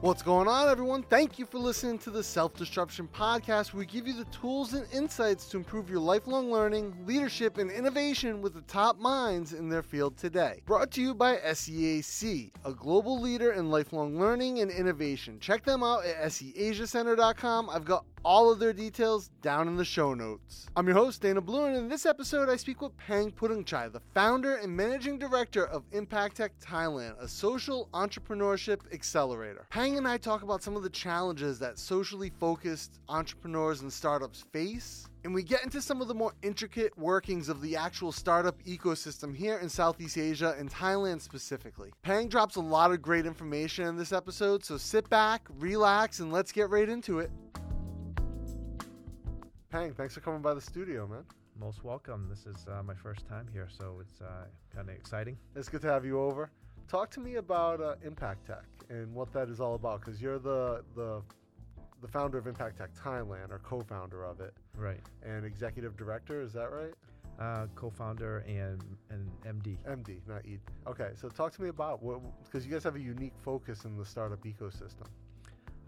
What's going on, everyone? Thank you for listening to the Self Disruption Podcast, we give you the tools and insights to improve your lifelong learning, leadership, and innovation with the top minds in their field today. Brought to you by SEAC, a global leader in lifelong learning and innovation. Check them out at SEAsiacenter.com. I've got all of their details down in the show notes. I'm your host, Dana Blue, and in this episode, I speak with Pang Pudungchai, the founder and managing director of Impact Tech Thailand, a social entrepreneurship accelerator. Pang and I talk about some of the challenges that socially focused entrepreneurs and startups face. And we get into some of the more intricate workings of the actual startup ecosystem here in Southeast Asia and Thailand specifically. Pang drops a lot of great information in this episode, so sit back, relax, and let's get right into it. Pang, thanks for coming by the studio, man. Most welcome. This is uh, my first time here, so it's uh, kind of exciting. It's good to have you over. Talk to me about uh, Impact Tech and what that is all about, because you're the the the founder of Impact Tech Thailand, or co-founder of it, Right. and executive director. Is that right? Uh, co-founder and and MD. MD, not E. Okay, so talk to me about what because you guys have a unique focus in the startup ecosystem.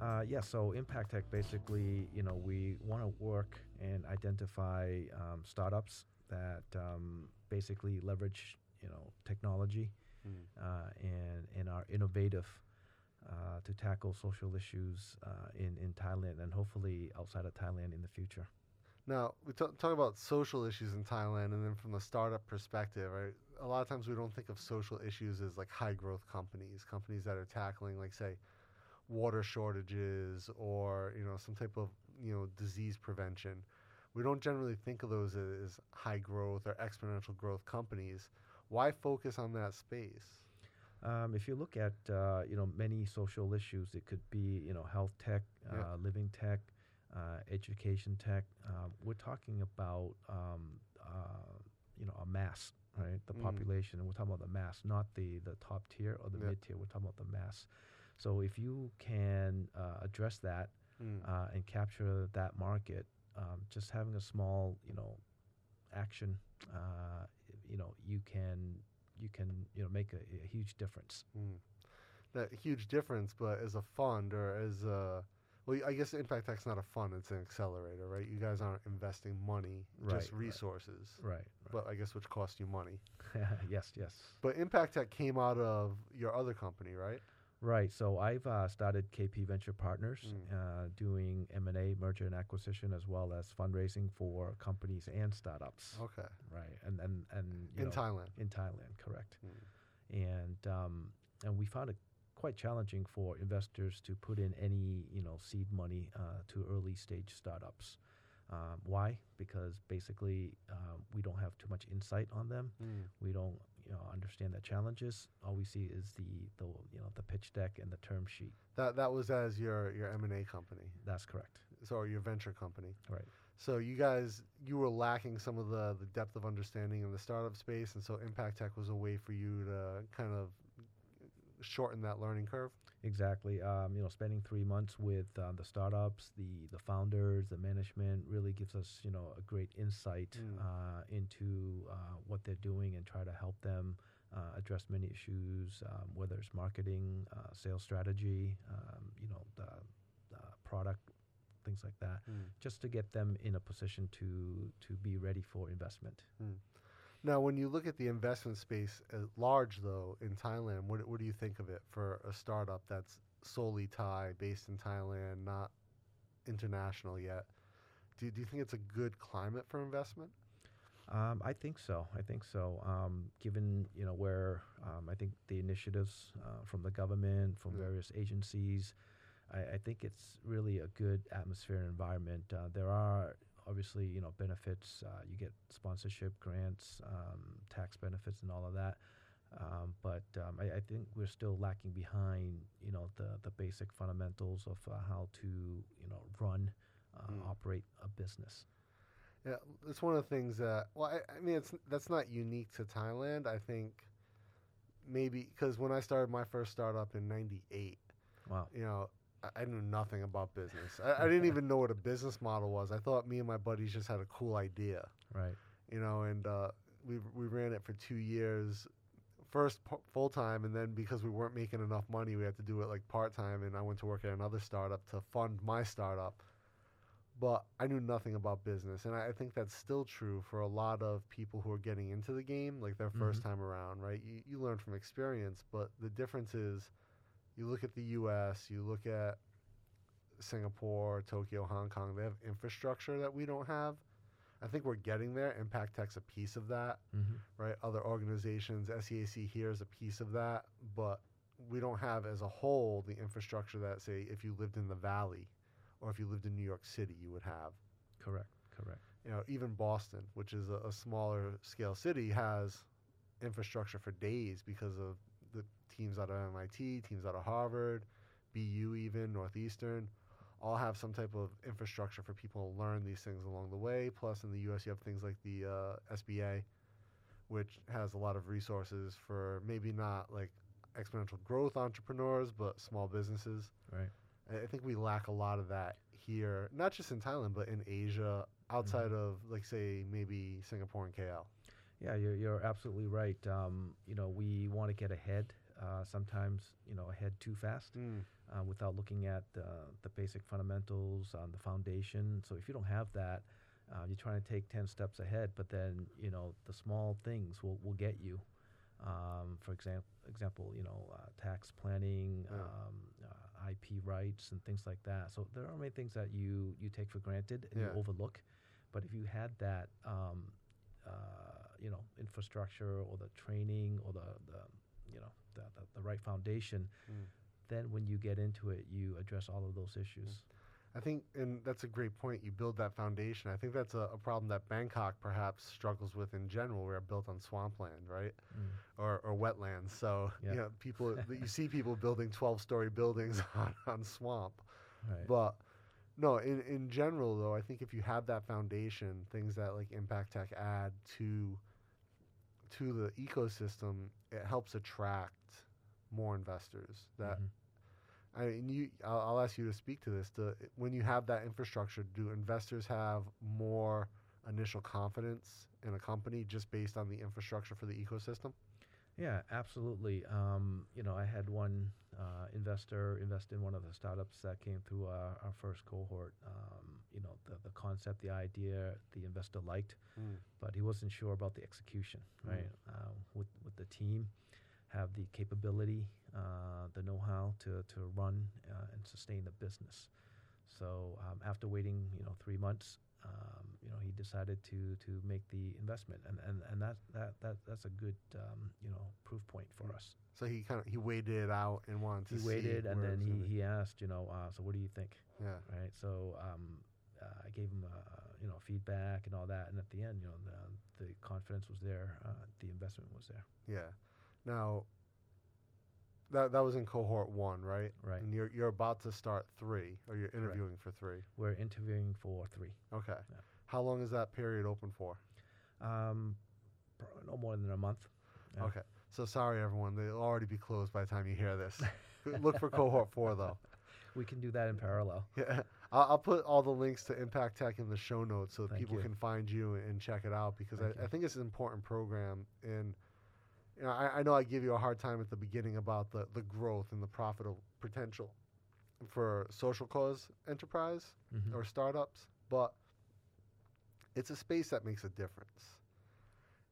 Uh, yeah. So Impact Tech, basically, you know, we want to work and identify um, startups that um, basically leverage, you know, technology Mm. uh, and and are innovative uh, to tackle social issues uh, in in Thailand and hopefully outside of Thailand in the future. Now we t- talk about social issues in Thailand, and then from the startup perspective, right? A lot of times we don't think of social issues as like high growth companies, companies that are tackling like say water shortages or you know some type of you know disease prevention. We don't generally think of those as high growth or exponential growth companies. Why focus on that space? Um, if you look at uh, you know many social issues, it could be you know health tech, uh, Yeah. living tech, uh, education tech. Um, we're talking about um, uh, you know a mass, right? The Mm. population, and we're talking about the mass, not the the top tier or the Yeah. mid tier. We're talking about the mass. So if you can uh, address that Mm. uh, and capture that market, um, just having a small you know action, uh, you know you can you can you know make a, a huge difference. Mm. That huge difference, but as a fund or as a well, I guess Impact Tech's not a fund; it's an accelerator, right? You guys aren't investing money, Right, just right. resources, Right. but I guess which cost you money. yes. Yes. But Impact Tech came out of your other company, right? Right. So I've uh, started KP Venture Partners, Mm. uh, doing M and A, merger and acquisition, as well as fundraising for companies and startups. Okay, Right. And and and in know, Thailand. In Thailand, correct. Mm. And um, and we found it quite challenging for investors to put in any you know seed money uh, to early stage startups. Um, why? Because basically um, we don't have too much insight on them. Mm. we don't you know understand the challenges all we see is the the you know the pitch deck and the term sheet That that was as your your M and A company, that's correct so or your venture company. right So you guys, you were lacking some of the, the depth of understanding in the startup space, and so Impact Tech was a way for you to kind of shorten that learning curve. Exactly um, you know spending three months with uh, the startups the the founders the management really gives us you know a great insight Mm. uh, into uh, what they're doing and try to help them uh, address many issues um, whether it's marketing uh, sales strategy um, you know the uh, product things like that just to get them in a position to to be ready for investment Now, when you look at the investment space at large, though, in Thailand, what, what do you think of it for a startup that's solely Thai, based in Thailand, not international yet? Do, do you think it's a good climate for investment? Um, I think so. I think so. Um, given you know where um, I think the initiatives uh, from the government, from Yeah. various agencies, I, I think it's really a good atmosphere and environment. Uh, there are obviously you know benefits. Uh, you get sponsorship, grants, um, tax benefits, and all of that. Um, but um, I, I think we're still lacking behind you know the the basic fundamentals of uh, how to you know run, uh, Mm. operate a business. Yeah, it's one of the things that. Well, I, I mean, it's that's not unique to Thailand. I think maybe because when I started my first startup in '98, Wow. you know, I, knew nothing about business. I, I didn't even know what a business model was. I thought me and my buddies just had a cool idea, Right. you know, and uh, we we ran it for two years first p- full time, and then because we weren't making enough money, we had to do it like part time. And I went to work at another startup to fund my startup. But I knew nothing about business, and I, I think that's still true for a lot of people who are getting into the game, like their 1st Mhm. time around, right? You, you learn from experience, but the difference is, you look at the U.S., you look at Singapore, Tokyo, Hong Kong. They have infrastructure that we don't have. I think we're getting there. Impact Tech's a piece of that hmm right? Other organizations, SEAC here is a piece of that, but we don't have as a whole the infrastructure that, say, if you lived in the Valley or if you lived in New York City, you would have. Correct. Correct. You know, even Boston, which is a, a smaller scale city, has infrastructure for days because of teams out of MIT, teams out of Harvard, BU, even Northeastern, all have some type of infrastructure for people to learn these things along the way. Plus, in the U.S., you have things like the uh, SBA, which has a lot of resources for maybe not like exponential growth entrepreneurs, but small businesses. Right. I think we lack a lot of that here, not just in Thailand, but in Asia, outside of like say maybe Singapore and KL. Yeah, you're, you're absolutely right. Um, you know, we want to get ahead. Uh, sometimes, you know, ahead too fast uh, without looking at uh, the basic fundamentals on the foundation. So if you don't have that, uh, you're trying to take 10 steps ahead, but then, you know, the small things will, will get you. Um, for example, example, you know, uh, tax planning, Yeah. um, uh, IP rights, and things like that. So there are many things that you you take for granted and Yeah. you overlook. But if you had that, um, uh, you know, infrastructure or the training or the, the you know, the, the, the right foundation, Mm. then when you get into it, you address all of those issues. I think, and that's a great point. You build that foundation. I think that's a, a problem that Bangkok perhaps struggles with in general. We're built on swampland, right, Mm. or, or wetlands. So Yeah. you know, people you see people building twelve-story buildings on, on swamp. Right. But no, in in general though, I think if you have that foundation, things that like Impact Tech add to to the ecosystem, it helps attract more investors. That Mhm. I mean, you, I'll, I'll ask you to speak to this. To, when you have that infrastructure, do investors have more initial confidence in a company just based on the infrastructure for the ecosystem? Yeah, absolutely. Um, you know, I had one uh, investor invest in one of the startups that came through our, our first cohort. Um, you know, the, the concept, the idea, the investor liked, Mm. but he wasn't sure about the execution, Mm. right? Uh, with, with the team, have the capability, uh, the know-how to, to run uh, and sustain the business. So um, after waiting, you know, three months, um, you know, he decided to to make the investment, and and, and that, that that that's a good um, you know proof point for us. So he kind of he waited it out and wanted to He waited, and then he, he asked, you know, uh, so what do you think, yeah. right? So um, uh, I gave him uh, you know feedback and all that, and at the end, you know, the, the confidence was there, uh, the investment was there, Yeah. Now, that that was in cohort one, right? right? And you're you're about to start three, or you're interviewing for three. We're interviewing for three. Okay. Yeah. How long is that period open for? Um, no more than a month. Yeah. Okay. So sorry, everyone. They'll already be closed by the time you hear this. Look for cohort four, though. We can do that in parallel. Yeah. I'll, I'll put all the links to Impact Tech in the show notes so that Thank people you. can find you and, and check it out because I, I think it's an important program. And you know, I, I know I give you a hard time at the beginning about the, the growth and the profit potential for social cause enterprise Mhm. or startups, but it's a space that makes a difference.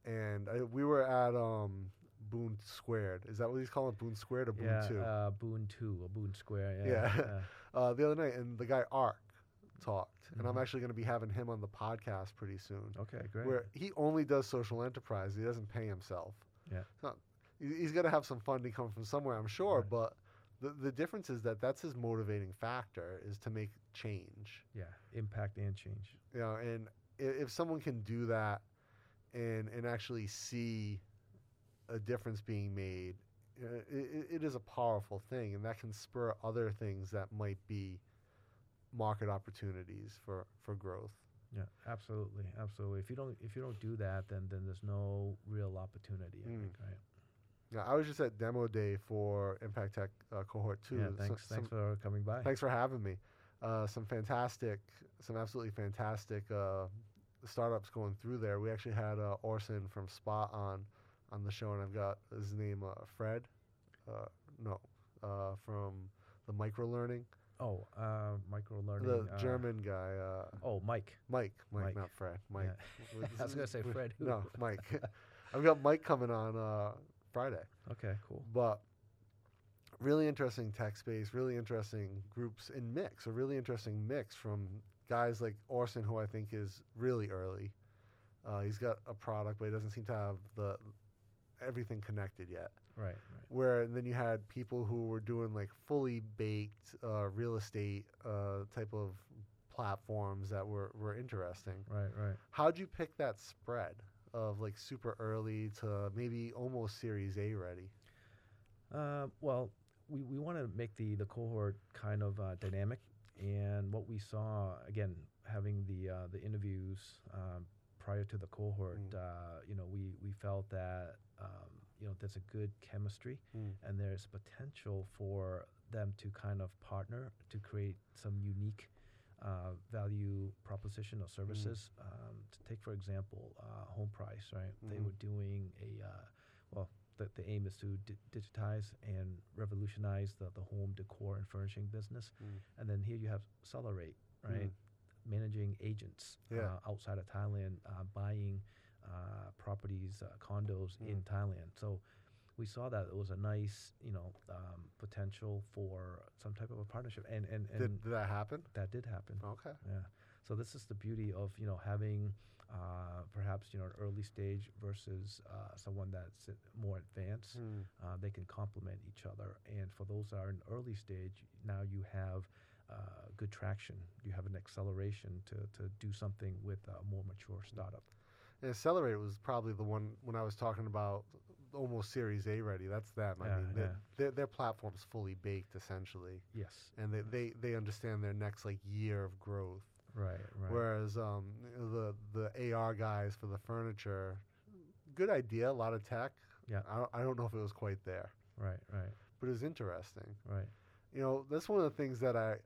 And I, we were at um, Boone Squared. Is that what he's calling it? Boone Squared or Boone yeah, Two? uh, Boone Two or Boone Square. Yeah, Yeah. yeah. uh, the other night, and the guy Ark talked, and I'm Mhm. actually going to be having him on the podcast pretty soon. Okay, great. Where he only does social enterprise, he doesn't pay himself. Yeah. He- he's going to have some funding come from somewhere, I'm sure. Right. But the the difference is that that's his motivating factor is to make change. yeah, impact and change. You know, and i- if someone can do that, and and actually see a difference being made, it, it is a powerful thing, and that can spur other things that might be market opportunities for for growth. Yeah, absolutely, absolutely. If you don't if you don't do that, then then there's no real opportunity. I Mm. think, right? Yeah, I was just at demo day for Impact Tech uh, cohort two. Yeah, So- thanks. some- thanks for coming by. thanks for having me. Uh, some fantastic, some absolutely fantastic uh, startups going through there. We actually had uh, Orson from Spot on on the show, and I've got his name uh, Fred. Uh, no, uh, from the micro learning, Oh, uh, micro learning. the uh, German guy. Uh, Oh, Mike. Mike, Mike, Mike. not Fred. Mike. Yeah. I was gonna say Fred. Who? No, Mike. I've got Mike coming on uh, Friday. Okay, cool. But really interesting tech space, really interesting groups in mix, a really interesting mix from guys like Orson, who I think is really early. Uh, he's got a product, but he doesn't seem to have the everything connected yet. Right, right. Where then you had people who were doing like fully baked uh, real estate uh, type of platforms that were, were interesting. Right, right. How'd you pick that spread of like super early to maybe almost Series A ready? Uh, well, we, we want to make the, the cohort kind of uh, dynamic, and what we saw again, having the uh, the interviews um, prior to the cohort, Mm. uh, you know, we we felt that um, you know there's a good chemistry, Mm. and there's potential for them to kind of partner to create some unique. Uh, value proposition or services. Um, to take for example, uh, home price, right? They Mhm. were doing a uh, well, the, the aim is to di- digitize and revolutionize the, the home decor and furnishing business. Mm. And then here you have Celerate, right? Managing agents Yeah. uh, outside of Thailand, uh, buying uh, properties, uh, condos in Mm. Thailand. So we saw that it was a nice, you know, um, potential for some type of a partnership. And, and, and Did, did that happen? that did happen. Okay. Yeah. So this is the beauty of you know having uh, perhaps you know an early stage versus uh, someone that's more advanced. Mm. Uh, they can complement each other. And for those that are in early stage, now you have uh, good traction. You have an acceleration to to do something with a more mature startup. And Accelerate was probably the one when I was talking about almost Series A ready. That's them. I mean, yeah. their, their platform's fully baked essentially, Yes. and they, they, they understand their next like year of growth. Right. Right. Whereas um, the the AR guys for the furniture, good idea, a lot of tech. Yeah. I don't, I don't know if it was quite there, Right. Right. but it was interesting. Right. You know, that's one of the things that I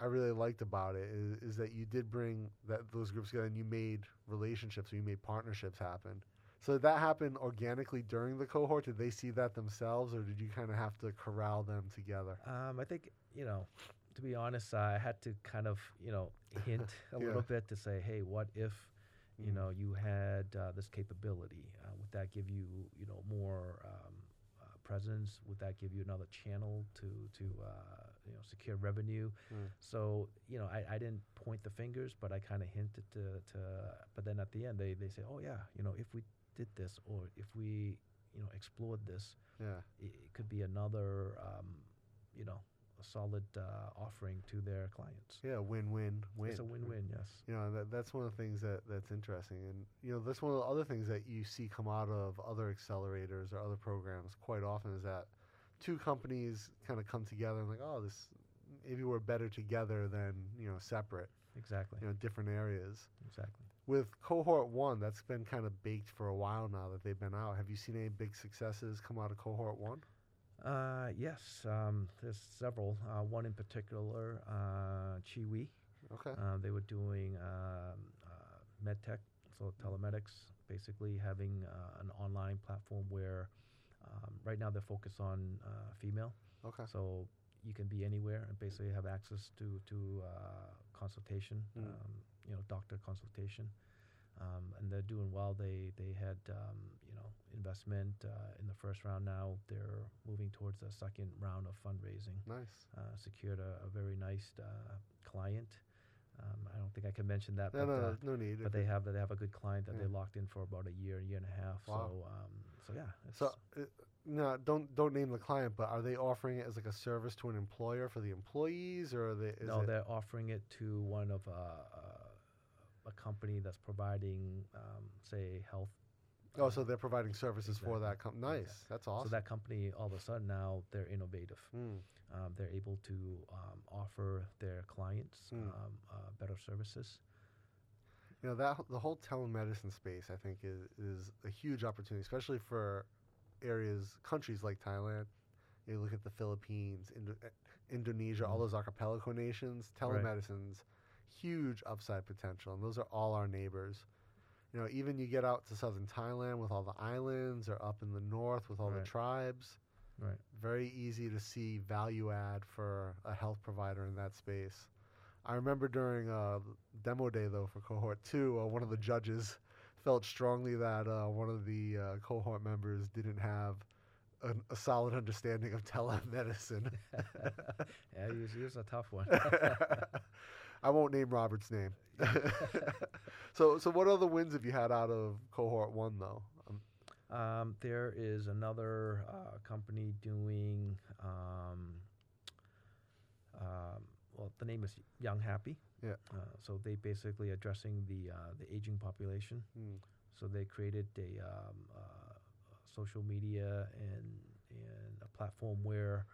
I really liked about it is, is that you did bring that those groups together and you made relationships, or you made partnerships happen. So did that happen organically during the cohort? Did they see that themselves, or did you kind of have to corral them together? Um, I think you know, to be honest, I had to kind of you know hint a Yeah. little bit to say, hey, what if you Mm. know you had uh, this capability? Uh, would that give you you know more um, uh, presence? Would that give you another channel to to uh, you know secure revenue? Mm. So you know, I, I didn't point the fingers, but I kind of hinted to, to. But then at the end, they they say, oh yeah, you know, if we did this or if we you know explored this, Yeah. it, it could be another, um, you know, a solid uh, offering to their clients. Yeah, win win win. It's a win-win, yes. You know, that, that's one of the things that, that's interesting. And, you know, that's one of the other things that you see come out of other accelerators or other programs quite often is that two companies kind of come together and like, oh, this, maybe we're better together than, you know, separate, Exactly, you know, different areas. exactly. With cohort one, that's been kind of baked for a while now that they've been out. Have you seen any big successes come out of cohort one? Uh, yes, um, there's several. Uh, one in particular, uh, Chiwi. Okay. Uh, they were doing um, uh, medtech, so telemedics, basically having uh, an online platform where um, right now they're focused on uh, female. Okay. So you can be anywhere and basically have access to to uh, consultation, Mm. um, you know, doctor consultation, um, and they're doing well. They they had um, you know investment uh, in the first round. Now they're moving towards the second round of fundraising. Nice. Uh, secured a, a very nice uh, client. Um, I don't think I can mention that, No, but, no, uh, no need. but they have they have a good client that they locked in for about a year, year and a half. Wow. So um, so yeah. It's, So, uh, no, don't don't name the client, but are they offering it as like a service to an employer for the employees, or are they? Is no, it, they're offering it to one of uh, uh, a company that's providing, um, say, health. oh, so they're providing services for that company. Nice, that's awesome. So that company, all of a sudden, now they're innovative. Mm, Um, they're able to um, offer their clients Mm. um, uh, better services. You know that the whole telemedicine space, I think, is is a huge opportunity, especially for areas, countries like Thailand. You look at the Philippines, Indo- eh, Indonesia, all Mm. those archipelago nations. Right. Telemedicine's huge upside potential, and those are all our neighbors. You know, even you get out to southern Thailand with all the islands, or up in the north with all Right. the tribes. Right. Very easy to see value add for a health provider in that space. I remember during uh, demo day though for cohort two, uh, one of the judges felt strongly that uh, one of the uh, cohort members didn't have an, a solid understanding of telemedicine. yeah, he was, he was a tough one. I won't name Robert's name. so, so what other wins have you had out of cohort one though? Um, Um, there is another uh, company doing, um, um, well, the name is Young Happy. Yeah. Uh, so they basically addressing the uh, the aging population. hmm, So they created a um, uh, social media and and a platform where,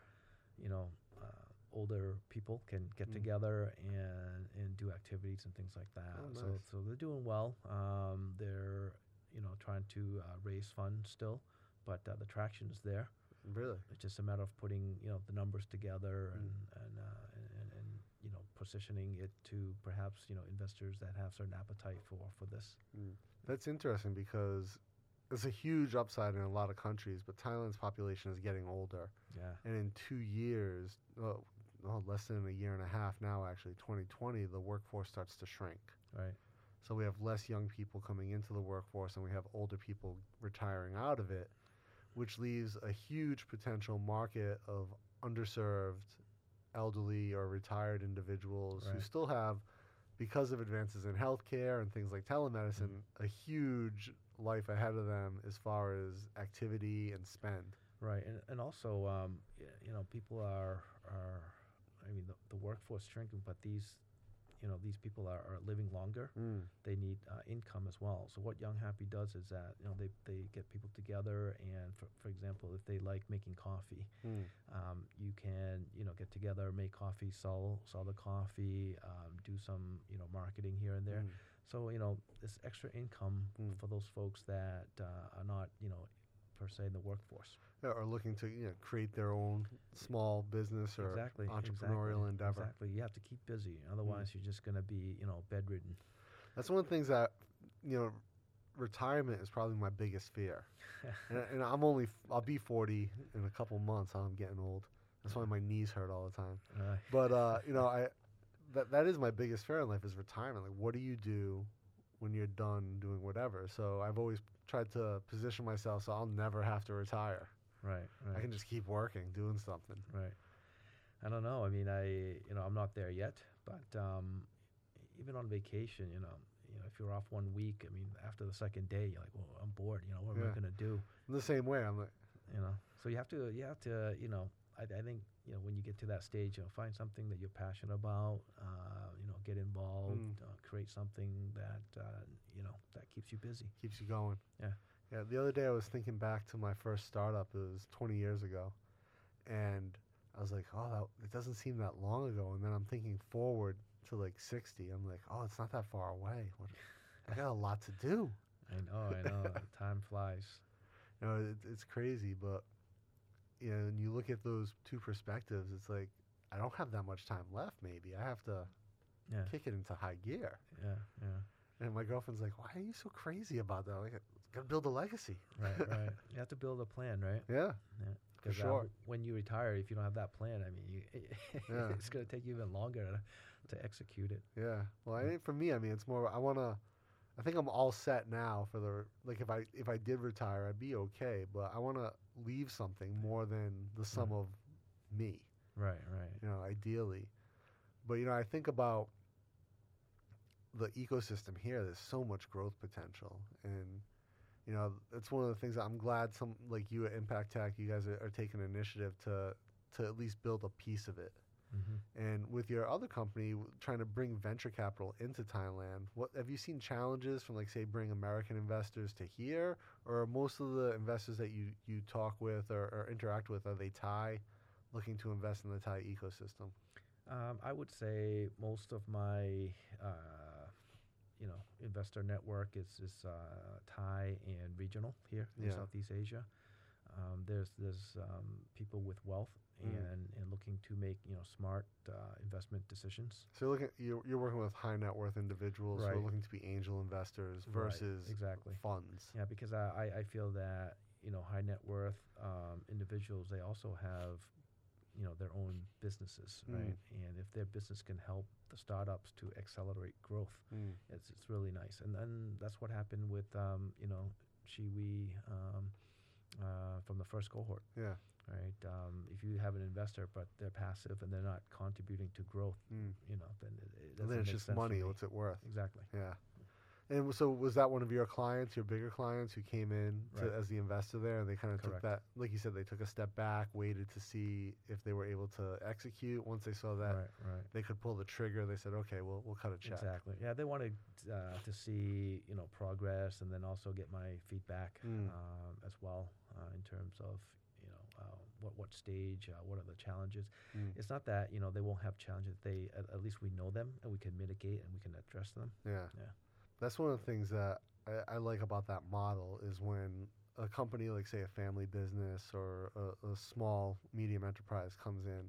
you know, uh, older people can get Mm. together and and do activities and things like that. Oh, So nice. so they're doing well. Um, they're you know trying to uh, raise funds still, but uh, the traction is there. really? It's just a matter of putting you know the numbers together Mm. and, uh, and and and you know positioning it to perhaps you know investors that have certain appetite for for this. Mm. That's interesting because it's a huge upside in a lot of countries, but Thailand's population is getting older. Yeah. And in two years, well, well, less than a year and a half now, actually, 2020, the workforce starts to shrink. Right. So we have less young people coming into the workforce and we have older people retiring out of it, which leaves a huge potential market of underserved elderly or retired individuals who still have, because of advances in healthcare and things like telemedicine, a huge life ahead of them as far as activity and spend. Right, and and also, um, you know, people are are, I mean, the, the workforce shrinking, but these, you know, these people are, are living longer. Mm. They need uh, income as well. So what Young Happy does is that you know they, they get people together, and for for example, if they like making coffee, Mm. um, you can you know get together, make coffee, sell sell the coffee, um, do some you know marketing here and there. Mm. So you know, this extra income Mm. for those folks that uh, are not you know per se in the workforce. Yeah, or looking to you know, create their own small business or exactly entrepreneurial exactly, endeavor. Mm. Exactly. You have to keep busy. Otherwise, you're just going to be, you know, bedridden. That's one of the things that you know, retirement is probably my biggest fear. and, and I'm only I'll be 40 in a couple months. I'm getting old. That's why my knees hurt all the time. Uh, But uh, you know, I that that is my biggest fear in life is retirement. Like, what do you do when you're done doing whatever? So I've always tried to position myself so I'll never have to retire. right. Right. I can just keep working, doing something. right. I don't know. I mean, I, you know, I'm not there yet, but um, even on vacation, you know, you know, if you're off one week, I mean, after the second day, you're like, well, I'm bored. You know, what am Yeah. I going to do? I'm the same way. I'm like, You know, so you have to, you have to, you know, I, I think, you know, when you get to that stage, you know, find something that you're passionate about. Uh, you know, get involved, Mm. uh, create something that, uh, you know, that keeps you busy. keeps you going. Yeah. Yeah. The other day I was thinking back to my first startup. It was 20 years ago, and I was like, oh, that, it doesn't seem that long ago. And then I'm thinking forward to like 60. I'm like, oh, it's not that far away. What, I got a lot to do. I know, I know. Time flies. You know, it, it's crazy, but when you look at those two perspectives, it's like I don't have that much time left. Maybe I have to Yeah, kick it into high gear. yeah, yeah. And my girlfriend's like, "Why are you so crazy about that? Like, gotta build a legacy." Right, right. You have to build a plan, right? Yeah, For 'Cause, uh, sure. when you retire, if you don't have that plan, I mean, you, Yeah. it's going to take you even longer to, to execute it. yeah. Well, I think for me, I mean, it's more. I wanna. I think I'm all set now for the like. If I if I did retire, I'd be okay. But I wanna leave something more than the mm-hmm. sum of me. Right, right. you know, ideally. But you know, I think about the ecosystem here. There's so much growth potential, and you know, it's one of the things that I'm glad some like you at Impact Tech, you guys are, are taking initiative to to at least build a piece of it. Hmm And with your other company, trying to bring venture capital into Thailand, what have you seen challenges from like say bring American investors to here, or are most of the investors that you you talk with or, or interact with are they Thai, looking to invest in the Thai ecosystem? Um, I would say most of my, uh, you know, investor network is is uh, Thai and regional here in Yeah. Southeast Asia. Um, there's there's um, people with wealth Mm. and, and looking to make you know smart uh, investment decisions. So you're looking, you're, you're working with high net worth individuals who are looking to be angel investors Right, versus exactly. funds. Yeah, because I, I- I feel that you know high net worth um, individuals they also have you know their own businesses, Mm. right? And if their business can help the startups to accelerate growth, Mm. it's it's really nice. And then that's what happened with um, you know Shiwi um, uh, from the first cohort, Yeah. right? Um, if you have an investor but they're passive and they're not contributing to growth, Mm. you know, then it, it doesn't then it's just money. What's it worth? Exactly. Yeah. And so was that one of your clients, your bigger clients who came in to, Right. as the investor there and they kind of took that, like you said, they took a step back, waited to see if they were able to execute. Once they saw that right, right. they could pull the trigger, they said, okay, we'll, we'll cut a check. Exactly. Yeah, they wanted uh, to see you know progress, and then also get my feedback Mm. um, as well uh, in terms of you know uh, what what stage, uh, what are the challenges. Mm. It's not that you know they won't have challenges. They at, at least we know them and we can mitigate and we can address them. Yeah. Yeah. That's one of the things that I, I like about that model is when a company like say a family business or a, a small medium enterprise comes in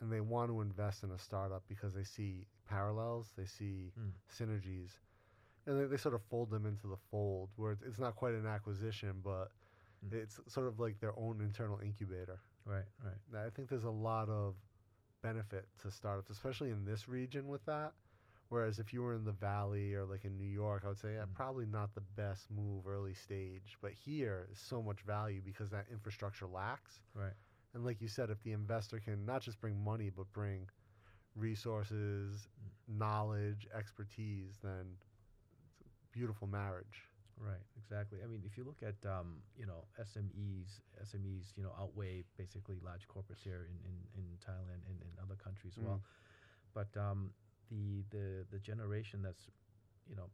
and they want to invest in a startup because they see parallels, they see Mm. synergies, and they, they sort of fold them into the fold where it's, it's not quite an acquisition, but Mm. it's sort of like their own internal incubator. Right, right. Now, I think there's a lot of benefit to startups, especially in this region with that. Whereas if you were in the valley or like in New York, I would say yeah, Mm. probably not the best move early stage. But here is so much value because that infrastructure lacks. Right. And like you said, if the investor can not just bring money but bring resources, knowledge, expertise, then it's a beautiful marriage. Right, exactly. I mean, if you look at um, you know SMEs, SMEs you know outweigh basically large corporates here in, in, in Thailand and in other countries as well. But um, the the the generation that's you know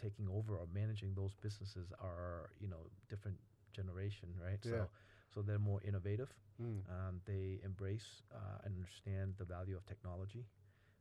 taking over or managing those businesses are you know different generation, right? Yeah. So so they're more innovative. Mm. Um, they embrace uh, and understand the value of technology.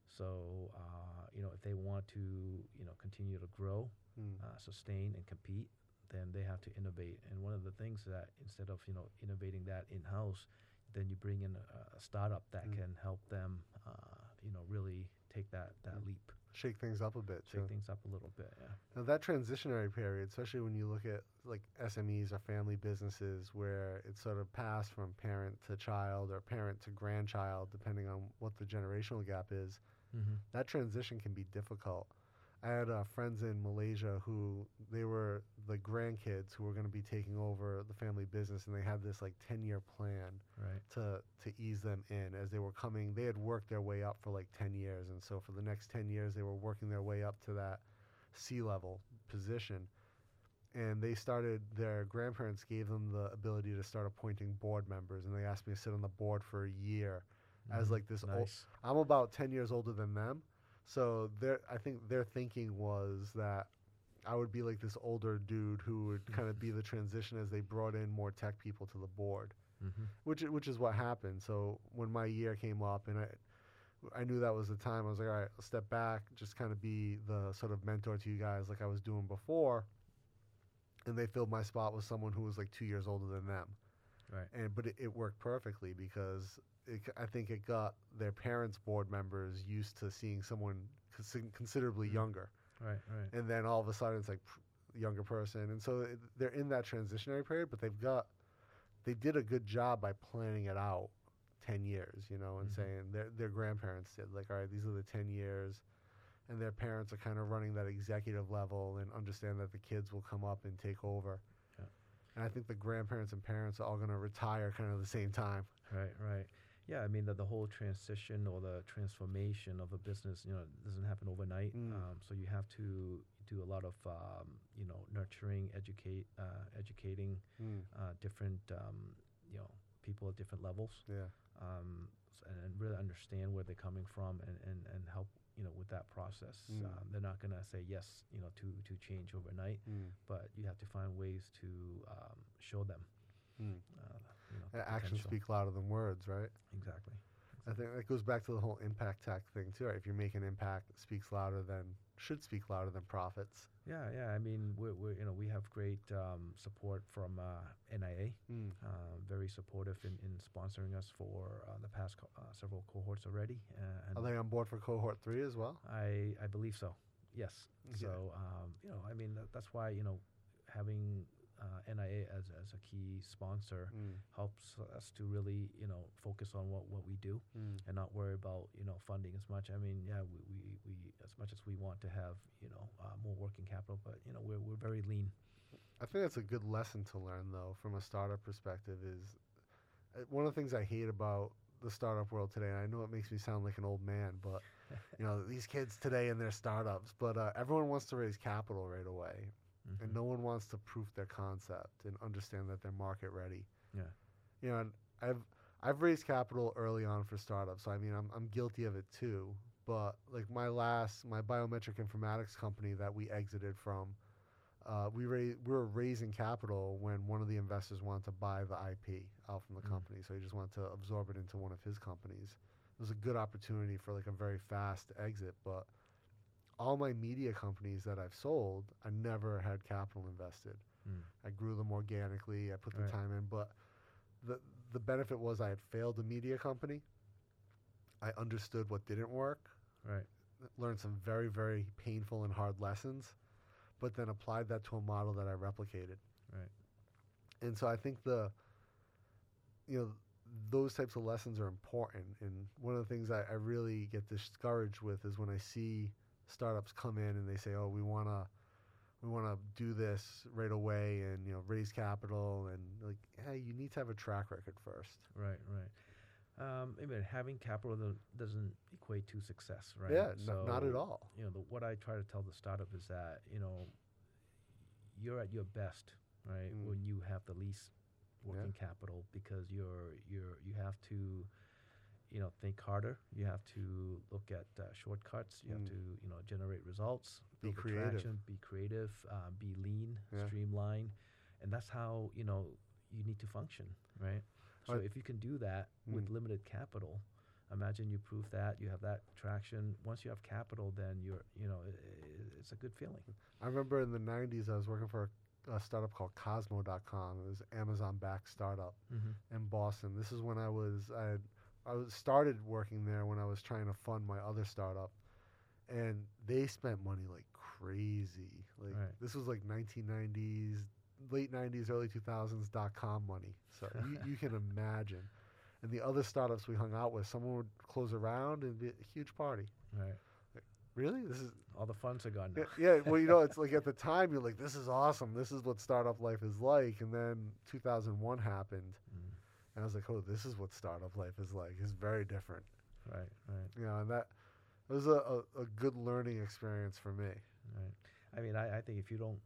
So uh, you know if they want to you know continue to grow Mm. uh, sustain and compete, then they have to innovate. And one of the things that instead of you know innovating that in house, then you bring in a, a startup that Mm. can help them, uh, you know, really take that that leap, Shake things up a bit. shake too. things up a little bit. Yeah. Now that transitionary period, especially when you look at like SMEs or family businesses where it's sort of passed from parent to child or parent to grandchild, depending on what the generational gap is, Mm-hmm. that transition can be difficult. I had uh, friends in Malaysia who they were the grandkids who were going to be taking over the family business, and they had this like ten year plan Right. to to ease them in as they were coming. They had worked their way up for like ten years, and so for the next ten years, they were working their way up to that C level position. And they started. Their grandparents gave them the ability to start appointing board members, and they asked me to sit on the board for a year. As Mhm. like this nice. I'm about 10 years older than them. So their I think their thinking was that I would be like this older dude who would kind of be the transition as they brought in more tech people to the board, mm-hmm. which which is what happened. So when my year came up and I I knew that was the time, I was like, all right, I'll step back, just kind of be the sort of mentor to you guys like I was doing before. And they filled my spot with someone who was like two years older than them Right. and but it, it worked perfectly because it, I think it got their parents' board members used to seeing someone considerably Mm. younger, Right. Right. and then all of a sudden it's like younger person, and so it, they're in that transitionary period. But they've got they did a good job by planning it out ten years, you know, and Mhm. saying their their grandparents did like, all right, these are the ten years. And their parents are kind of running that executive level and understand that the kids will come up and take over. And I think the grandparents and parents are all going to retire kind of at the same time. Right, right. Yeah, I mean the, the whole transition or the transformation of a business, you know, doesn't happen overnight. Mm. Um, so you have to do a lot of, um, you know, nurturing, educate, uh, educating Mm, uh, different, um, you know, people at different levels, yeah. um, and, and really understand where they're coming from and, and, and help, you know, with that process. Mm. Um, they're not gonna say yes, you know, to to change overnight, Mm, but you have to find ways to um, show them, mm. uh, you know, the Actions speak louder than words, right? Exactly. I think that goes back to the whole impact tech thing too. Right? If you're making impact, it speaks louder than should speak louder than profits. Yeah, yeah. I mean, we're, we're you know we have great um, support from uh, NIA. Mm, Uh, very supportive in, in sponsoring us for uh, the past co- uh, several cohorts already. Uh, and Are they on board for cohort three as well? I I believe so. Yes. Okay. So um, you know, I mean, that, that's why you know, having uh, NIA as as a key sponsor Mm. helps us to really you know focus on what what we do Mm. and not worry about you know funding as much. I mean, yeah, we we, we as much as we want to have you know uh, more working capital, but you know we're we're very lean. I think that's a good lesson to learn, though, from a startup perspective. Is uh, one of the things I hate about the startup world today. And I know it makes me sound like an old man, but you know these kids today and their startups. But uh, everyone wants to raise capital right away, and Mhm. no one wants to proof their concept and understand that they're market ready. Yeah. You know, and I've I've raised capital early on for startups, so I mean I'm I'm guilty of it too. But like my last my biometric informatics company that we exited from, uh, we ra- we were raising capital when one of the investors wanted to buy the IP out from the Mm. company, so he just wanted to absorb it into one of his companies. It was a good opportunity for like a very fast exit, but all my media companies that I've sold, I never had capital invested. Mm. I grew them organically. I put the Right. time in, but the the benefit was I had failed a media company. I understood what didn't work, Right. learned some very very painful and hard lessons, but then applied that to a model that I replicated. Right. And so I think the you know those types of lessons are important. And one of the things I, I really get discouraged with is when I see startups come in and they say, "Oh, we want to." We want to do this right away and you know raise capital and like hey you need to have a track record first Right. Right. Um, I mean, having capital doesn't equate to success, right? yeah n- not at all You know, the, what I try to tell the startup is that you know, you're at your best, right, Mm. when you have the least working capital because you're you're you have to, you know, think harder. You have to look at uh, shortcuts. You Mm. have to you know generate results, Be creative. attraction, be creative, uh, be lean, Yeah. streamline, and that's how you know you need to function, right? So Right. if you can do that with Mm. limited capital, imagine you prove that you have that traction. Once you have capital, then you're you know i i- it's a good feeling. I remember in the 90s I was working for a, a startup called Kozmo.com. It was Amazon backed startup Mm-hmm. in Boston. This is when I was I had, I was started working there when I was trying to fund my other startup, and they spent money like crazy. Like Right. this was like 1990s, late 90s, early 2000s dot com money. So you, you can imagine. And the other startups we hung out with, someone would close around and be a huge party. Right. Really, this is All the funds are gone now. yeah, yeah, well, you know, it's like at the time you're like, this is awesome. This is what startup life is like. And then 2001 happened. And I was like, oh, this is what startup life is like. It's very different. Right. Right. You know, and that it was a, a, a good learning experience for me. Right. I mean, I, I think if you don't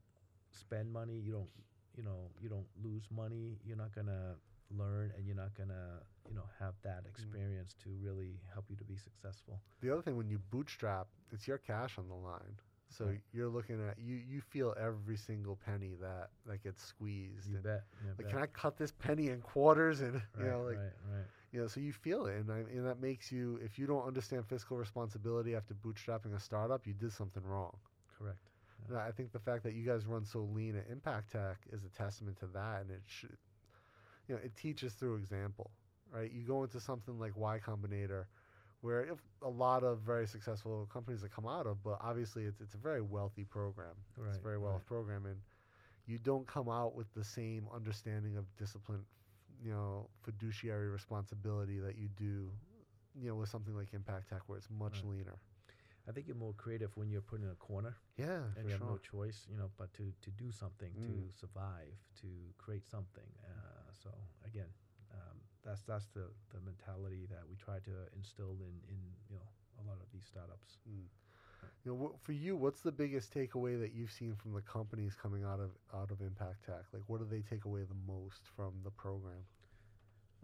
spend money, you don't, you know, you don't lose money. You're not gonna learn, and you're not gonna, you know, have that Mm. experience to really help you to be successful. The other thing, when you bootstrap, it's your cash on the line. So you're looking at you. You feel every single penny that that gets squeezed. You and, bet. You like, bet. can I cut this penny in quarters? And right, you know, like right. Right. you know, so you feel it, and, I, and that makes you. If you don't understand fiscal responsibility after bootstrapping a startup, you did something wrong. Correct. And I think the fact that you guys run so lean at Impact Tech is a testament to that, and it should, you know, it teaches through example, right? You go into something like Y Combinator, where if a lot of very successful companies that come out of, but obviously it's it's a very wealthy program. It's a very right. wealthy program, and you don't come out with the same understanding of discipline, you know, fiduciary responsibility that you do, you know, with something like Impact Tech, where it's much Right. leaner. I think you're more creative when you're put in a corner Yeah, and you have no choice, you know, but to, to do something, Mm. to survive, to create something. Uh, so again, that's that's the, the mentality that we try to instill in, in you know a lot of these startups. Mm. You know, for you, what's the biggest takeaway that you've seen from the companies coming out of out of Impact Tech? Like, what do they take away the most from the program?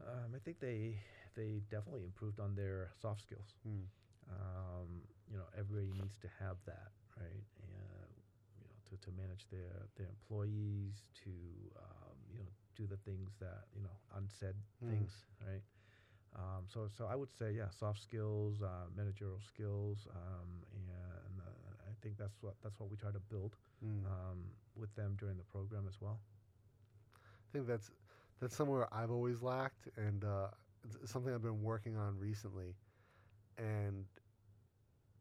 Um, I think they they definitely improved on their soft skills. Mm. Um, you know, everybody needs to have that, right? And you know, to, to manage their their employees, to um, you know, do the things that you know, unsaid Mm. things, right? Um, so, so I would say, yeah, soft skills, uh, managerial skills, um, and uh, I think that's what that's what we try to build Mm. um, with them during the program as well. I think that's that's somewhere I've always lacked, and uh, it's something I've been working on recently, and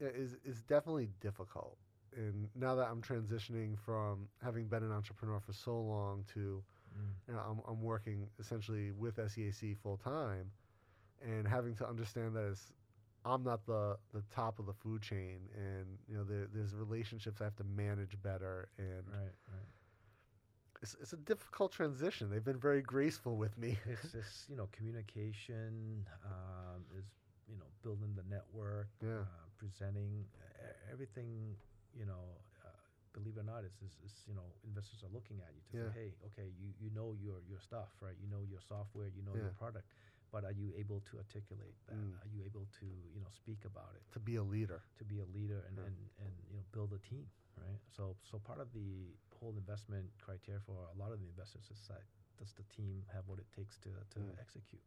it is is definitely difficult. And now that I'm transitioning from having been an entrepreneur for so long to Mm. I'm, I'm working essentially with SEAC full time, and having to understand that it's, I'm not the, the top of the food chain, and you know there, there's relationships I have to manage better, and Right, right. it's, it's a difficult transition. They've been very graceful with me. It's just you know communication um, is you know building the network, Yeah. uh, presenting everything. You know, believe it or not, is, is, is you know investors are looking at you to Yeah. say, hey, okay, you, you know your your stuff, right? You know your software, you know your product, but are you able to articulate that? Mm. Are you able to you know speak about it? to be a leader. to be a leader and, Yeah. and, and you know build a team, right? So so part of the whole investment criteria for a lot of the investors is that does the team have what it takes to, to Mm. execute?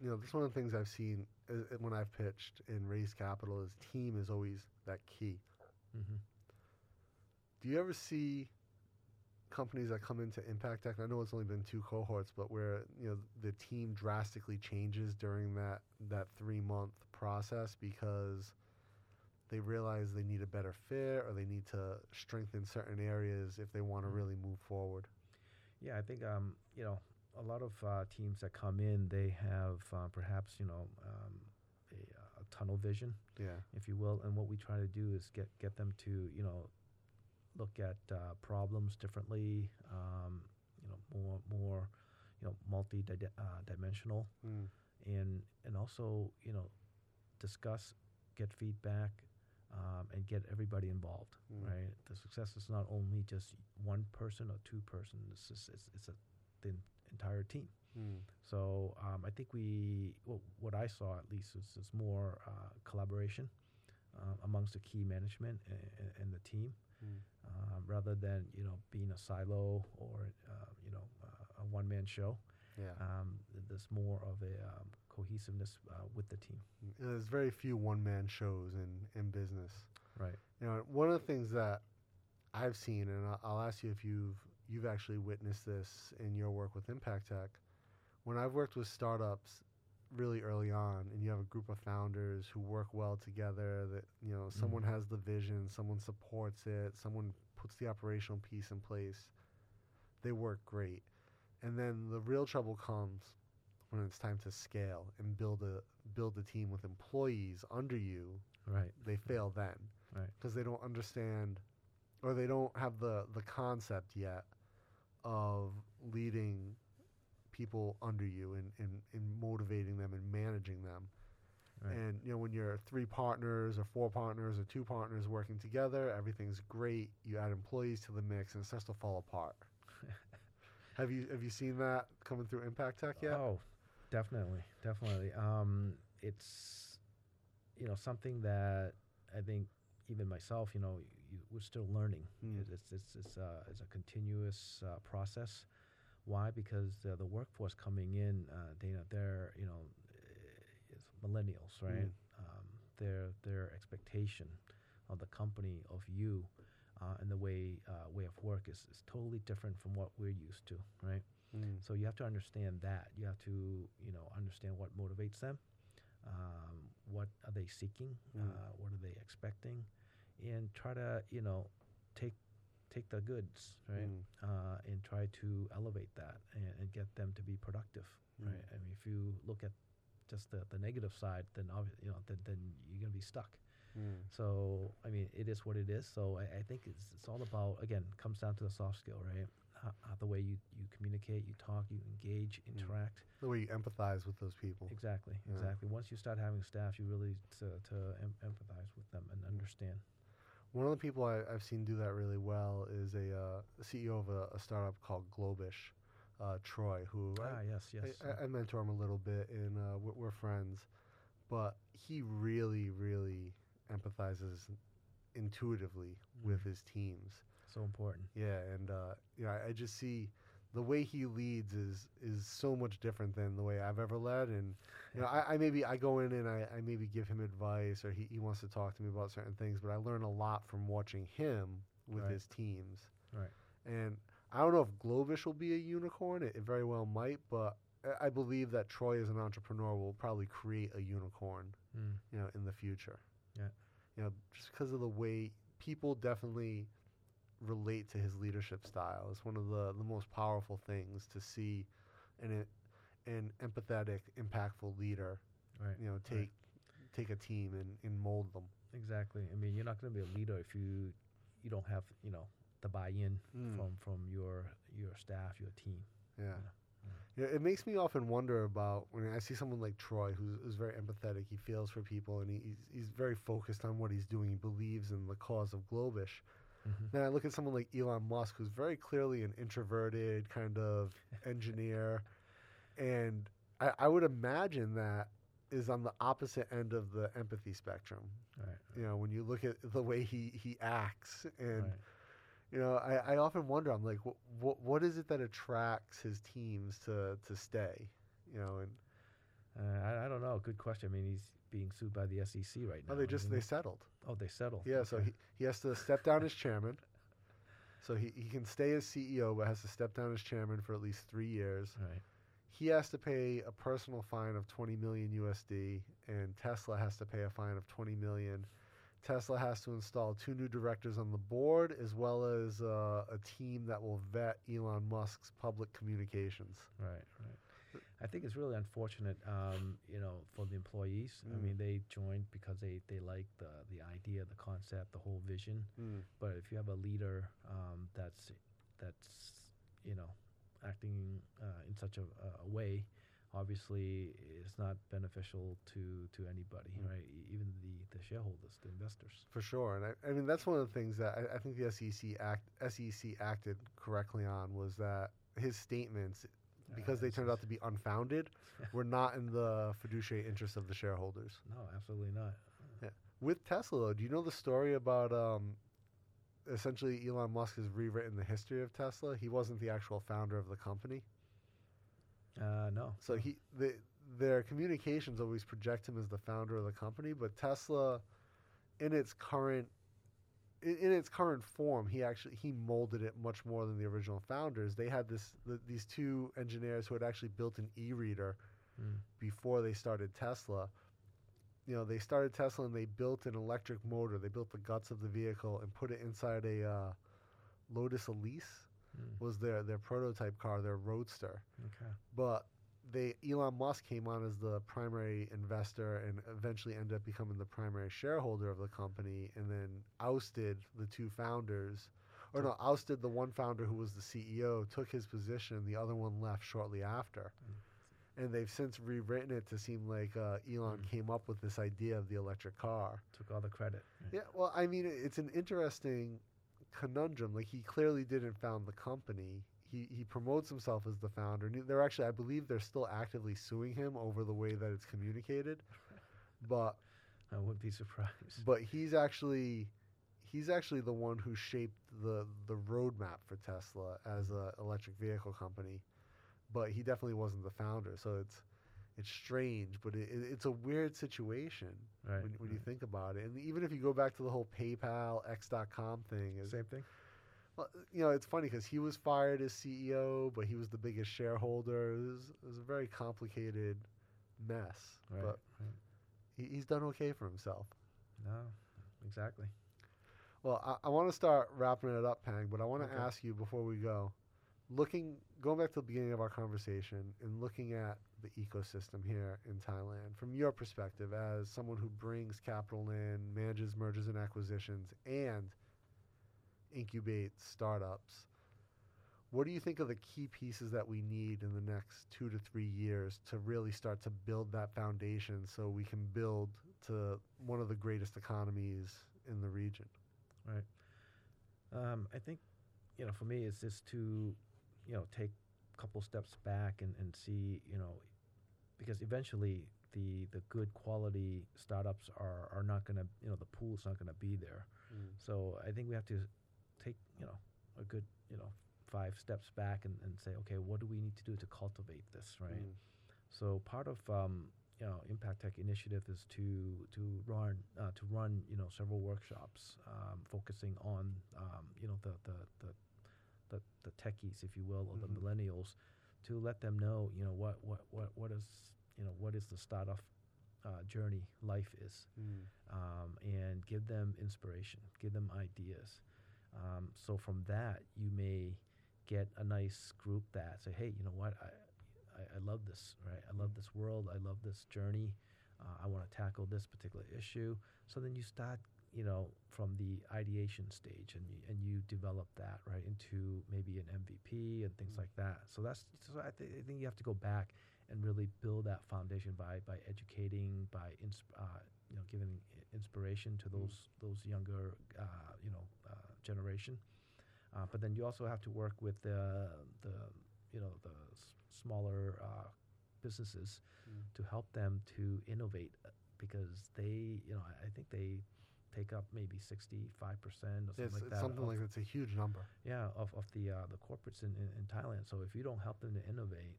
You know, that's one of the things I've seen uh, uh, when I've pitched and raised capital is team is always that key. Mm-hmm. Do you ever see companies that come into Impact Tech? I know it's only been two cohorts, but where you know the team drastically changes during that that three month process because they realize they need a better fit or they need to strengthen certain areas if they want to Mm. really move forward. Yeah, I think um, you know a lot of uh, teams that come in, they have uh, perhaps you know um, a, a tunnel vision, Yeah. if you will, and what we try to do is get get them to you know look at uh, problems differently, um, you know more more you know multi uh, dimensional. Mm. and and also you know discuss, get feedback, um, and get everybody involved. Mm. Right, the success is not only just one person or two person. It's just, it's, it's a the entire team. Mm. So um, I think we well, what I saw at least is, is more uh, collaboration uh, amongst the key management and, and the team. Mm. Um, rather than you know being a silo or uh, you know uh, a one man show, Yeah. um, there's more of a um, cohesiveness uh, with the team. And There's very few one man shows in, in business. Right. You know, one of the things that I've seen, and I'll, I'll ask you if you've you've actually witnessed this in your work with Impact Tech. When I've worked with startups really early on, and you have a group of founders who work well together, that you know, someone mm. has the vision, someone supports it, someone puts the operational piece in place, they work great. And then the real trouble comes when it's time to scale and build a build a team with employees under you Right. they fail then Right. because they don't understand or they don't have the the concept yet of leading people under you and, and, and motivating them and managing them Right. and you know when you're three partners or four partners or two partners working together everything's great you add employees to the mix and it starts to fall apart have you have you seen that coming through impact tech yet Oh, definitely, definitely. Um, it's you know something that I think even myself, you know, you, we're still learning. Mm. It- It's it's it's a it's a continuous uh, process. Why? Because uh, the workforce coming in, uh, they they're you know, eh, it's millennials, right? Mm. Um, their their expectation of the company of you. Uh, and the way uh, way of work is, is totally different from what we're used to, right? Mm. So you have to understand that. You have to, you know, understand what motivates them. Um, what are they seeking? Mm. Uh, what are they expecting? And try to, you know, take the goods, right? Mm. Uh, and try to elevate that and, and get them to be productive, Mm. right? I mean, if you look at just the, the negative side, then you know, then, then you're gonna be stuck. Mm. So I mean, it is what it is. So I, I think it's it's all about again comes down to the soft skill, right? How, how the way you you communicate, you talk, you engage, Mm. interact. the way you empathize with those people Exactly, Yeah. exactly. Once you start having staff, you really to to em- empathize with them and understand. One of the people I, I've seen do that really well is a uh, CEO of a, a startup called Globish, uh, Troy, who I- ah, yes, yes. I, I, I mentor him a little bit, and uh, we're, we're friends. But he really, really empathizes intuitively with Mm. his teams. so important. Yeah, and uh, you know, I, I just see the way he leads is is so much different than the way I've ever led. And you know, I, I maybe I go in and I, I maybe give him advice, or he, he wants to talk to me about certain things, but I learn a lot from watching him with Right. his teams. Right. And I don't know if Globish will be a unicorn. It, it very well might, but I- I believe that Troy as an entrepreneur will probably create a unicorn, Mm. you know, in the future. Yeah. You know, just because of the way people definitely relate to his leadership style. It's one of the, the most powerful things to see an an empathetic, impactful leader, Right. you know, take take a team and, and mold them. Exactly. I mean, you're not going to be a leader if you you don't have you know the buy-in Mm. from from your your staff, your team. Yeah. You Yeah, it makes me often wonder about when I see someone like Troy, who's, who's very empathetic. He feels for people, and he, he's he's very focused on what he's doing. He believes in the cause of Globish. Mm-hmm. Then I look at someone like Elon Musk, who's very clearly an introverted kind of engineer, and I, I would imagine that is on the opposite end of the empathy spectrum. Right. You know, when you look at the way he he acts and. right. You know, I, I often wonder. I'm like, what, what what is it that attracts his teams to to stay? You know, and Uh, I, I don't know. Good question. I mean, he's being sued by the SEC right now. oh, they just isn't they settled. oh they settled. Yeah, so he, he has to step down as chairman. So he, he can stay as CEO, but has to step down as chairman for at least three years. right. He has to pay a personal fine of 20 million USD, and Tesla has to pay a fine of 20 million. Tesla has to install two new directors on the board, as well as uh, a team that will vet Elon Musk's public communications. Right, right. I think it's really unfortunate, um, you know, for the employees. I Mm. mean, they joined because they, they like the, the idea, the concept, the whole vision. But if you have a leader um, that's that's you know acting uh, in such a, a way, obviously it's not beneficial to to anybody, Mm. right? Even the, the shareholders, the investors. For sure, and I, I mean that's one of the things that I, I think the SEC act SEC acted correctly on was that his statements, because they turned out to be unfounded, were not in the fiduciary interest of the shareholders. No, absolutely not. With Tesla, though, do you know the story about um, essentially Elon Musk has rewritten the history of Tesla? He wasn't the actual founder of the company, Uh, no. so he the, their communications always project him as the founder of the company, but Tesla, in its current in, in its current form, he actually he molded it much more than the original founders. They had this the, these two engineers who had actually built an e-reader Mm. before they started Tesla. You know, they started Tesla and they built an electric motor. They built the guts of the vehicle and put it inside a uh, Lotus Elise Mm. was their their prototype car, their roadster. Okay. But they Elon Musk came on as the primary investor and eventually ended up becoming the primary shareholder of the company and then ousted the two founders or no, ousted the one founder who was the CEO, took his position, the other one left shortly after. And they've since rewritten it to seem like uh, Elon Mm. came up with this idea of the electric car. Took all the credit. Yeah, well, I mean, it's an interesting conundrum. Like, he clearly didn't found the company. He, he promotes himself as the founder. And they're actually, I believe, they're still actively suing him over the way that it's communicated. But I wouldn't be surprised. but he's actually he's actually the one who shaped the the roadmap for Tesla as an electric vehicle company. But he definitely wasn't the founder. So it's it's strange, but it, it, it's a weird situation Right. when, when you think about it. And even if you go back to the whole PayPal X.com thing, Same thing. Well, you know, it's funny because he was fired as CEO, but he was the biggest shareholder. It was, it was a very complicated mess. Right. But right. he, he's done okay for himself. No, exactly. Well, I, I want to start wrapping it up, Pang, but I want to Okay. ask you before we go, looking, going back to the beginning of our conversation and looking at the ecosystem here in Thailand, from your perspective as someone who brings capital in, manages mergers and acquisitions, and incubates startups, what do you think are the key pieces that we need in the next two to three years to really start to build that foundation so we can build to one of the greatest economies in the region? Right. Um, I think, you know, for me, it's just to, you know, take a couple steps back and, and see, you know, because eventually the the good quality startups are, are not going to, you know, the pool's not going to be there. So I think we have to you know, a good, you know, five steps back and, and say, okay, what do we need to do to cultivate this, right? Mm. So part of um, you know Impact Tech initiative is to to run uh, to run you know several workshops um, focusing on um, you know the the, the the the techies, if you will, or Mhm. the millennials, to let them know, you know, what what what what is you know what is the startup uh, journey life is, Mm. um, and give them inspiration, give them ideas. Um, so from that, you may get a nice group that say, hey, you know what, I, I, I love this, right? I love this world. I love this journey. Uh, I want to tackle this particular issue. So then you start, you know, from the ideation stage, and you, and you develop that right into maybe an MVP and things Mm. like that. So that's so I, th- I think you have to go back and really build that foundation by by educating, by ins- uh, you know, giving inspiration to those those younger, uh, you know, generation. Uh, but then you also have to work with the the you know the s- smaller uh, businesses Mm. to help them to innovate uh, because they you know I, I think they take up maybe 65 percent or something It's, like that something of- like that's a huge number. yeah of, of the uh, the corporates in, in, in Thailand so if you don't help them to innovate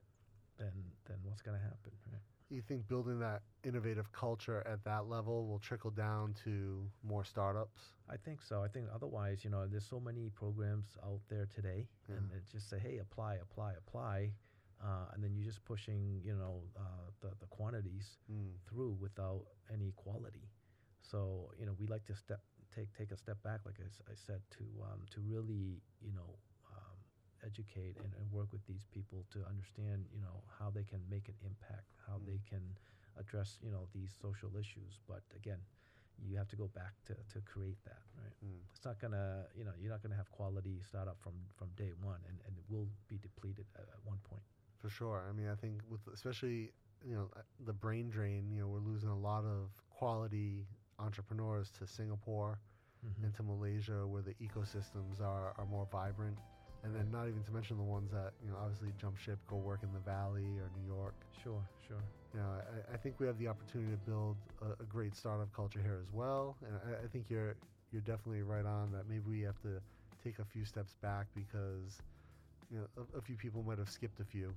then then what's going to happen right? You think building that innovative culture at that level will trickle down to more startups? I think so. I think otherwise, you know, there's so many programs out there today, and it just say, hey, apply, apply, apply, uh, and then you're just pushing, you know, uh, the the quantities Mm. through without any quality. So you know, we like to step take take a step back, like I said, to um, to really you know educate and, and work with these people to understand you know how they can make an impact, how Mm. they can address you know these social issues. But again, you have to go back to, to create that, right? Mm. It's not gonna you know you're not gonna have quality startup from from day one, and, and it will be depleted at, at one point. For sure. I mean, I think with especially you know uh, the brain drain, you know, we're losing a lot of quality entrepreneurs to Singapore Mhm. and to Malaysia, where the ecosystems are, are more vibrant, and then not even to mention the ones that you know obviously jump ship, go work in the Valley or New York. Sure, sure. You know, I, I think we have the opportunity to build a, a great startup culture here as well, and I, I think you're you're definitely right on that. Maybe we have to take a few steps back because you know a, a few people might have skipped a few.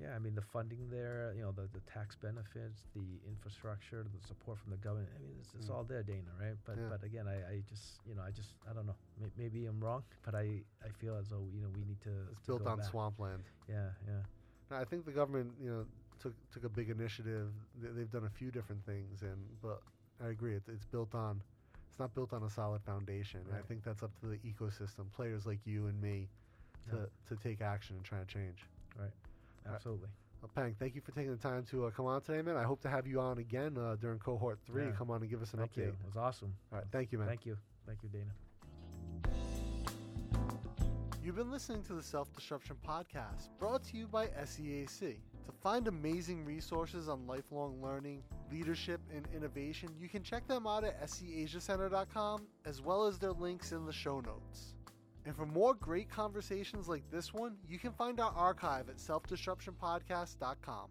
Yeah, I mean the funding there, you know, the, the tax benefits, the infrastructure, the support from the government. I mean, it's, it's Mm. all there, Dana, right? But Yeah. but again, I, I just you know I just I don't know. Maybe I'm wrong, but I, I feel as though you know we need to. It's to built on back. swampland. Yeah, yeah. No, I think the government, you know, took took a big initiative. They- They've done a few different things, and but I agree, it's, it's built on. It's not built on a solid foundation. And I think that's up to the ecosystem, players like you and me, to, Yeah. to take action and try to change. Right. Absolutely. Well, Pang, thank you for taking the time to uh, come on today, man. I hope to have you on again uh, during cohort three. Yeah. Come on and give us an Thank update. you. It was awesome. All right, thank you, man. Thank you. Thank you, Dana. You've been listening to the Self Disruption Podcast, brought to you by SEAC. To find amazing resources on lifelong learning, leadership, and innovation, you can check them out at seasiacenter.com as well as their links in the show notes. And for more great conversations like this one, you can find our archive at selfdisruptionpodcast.com.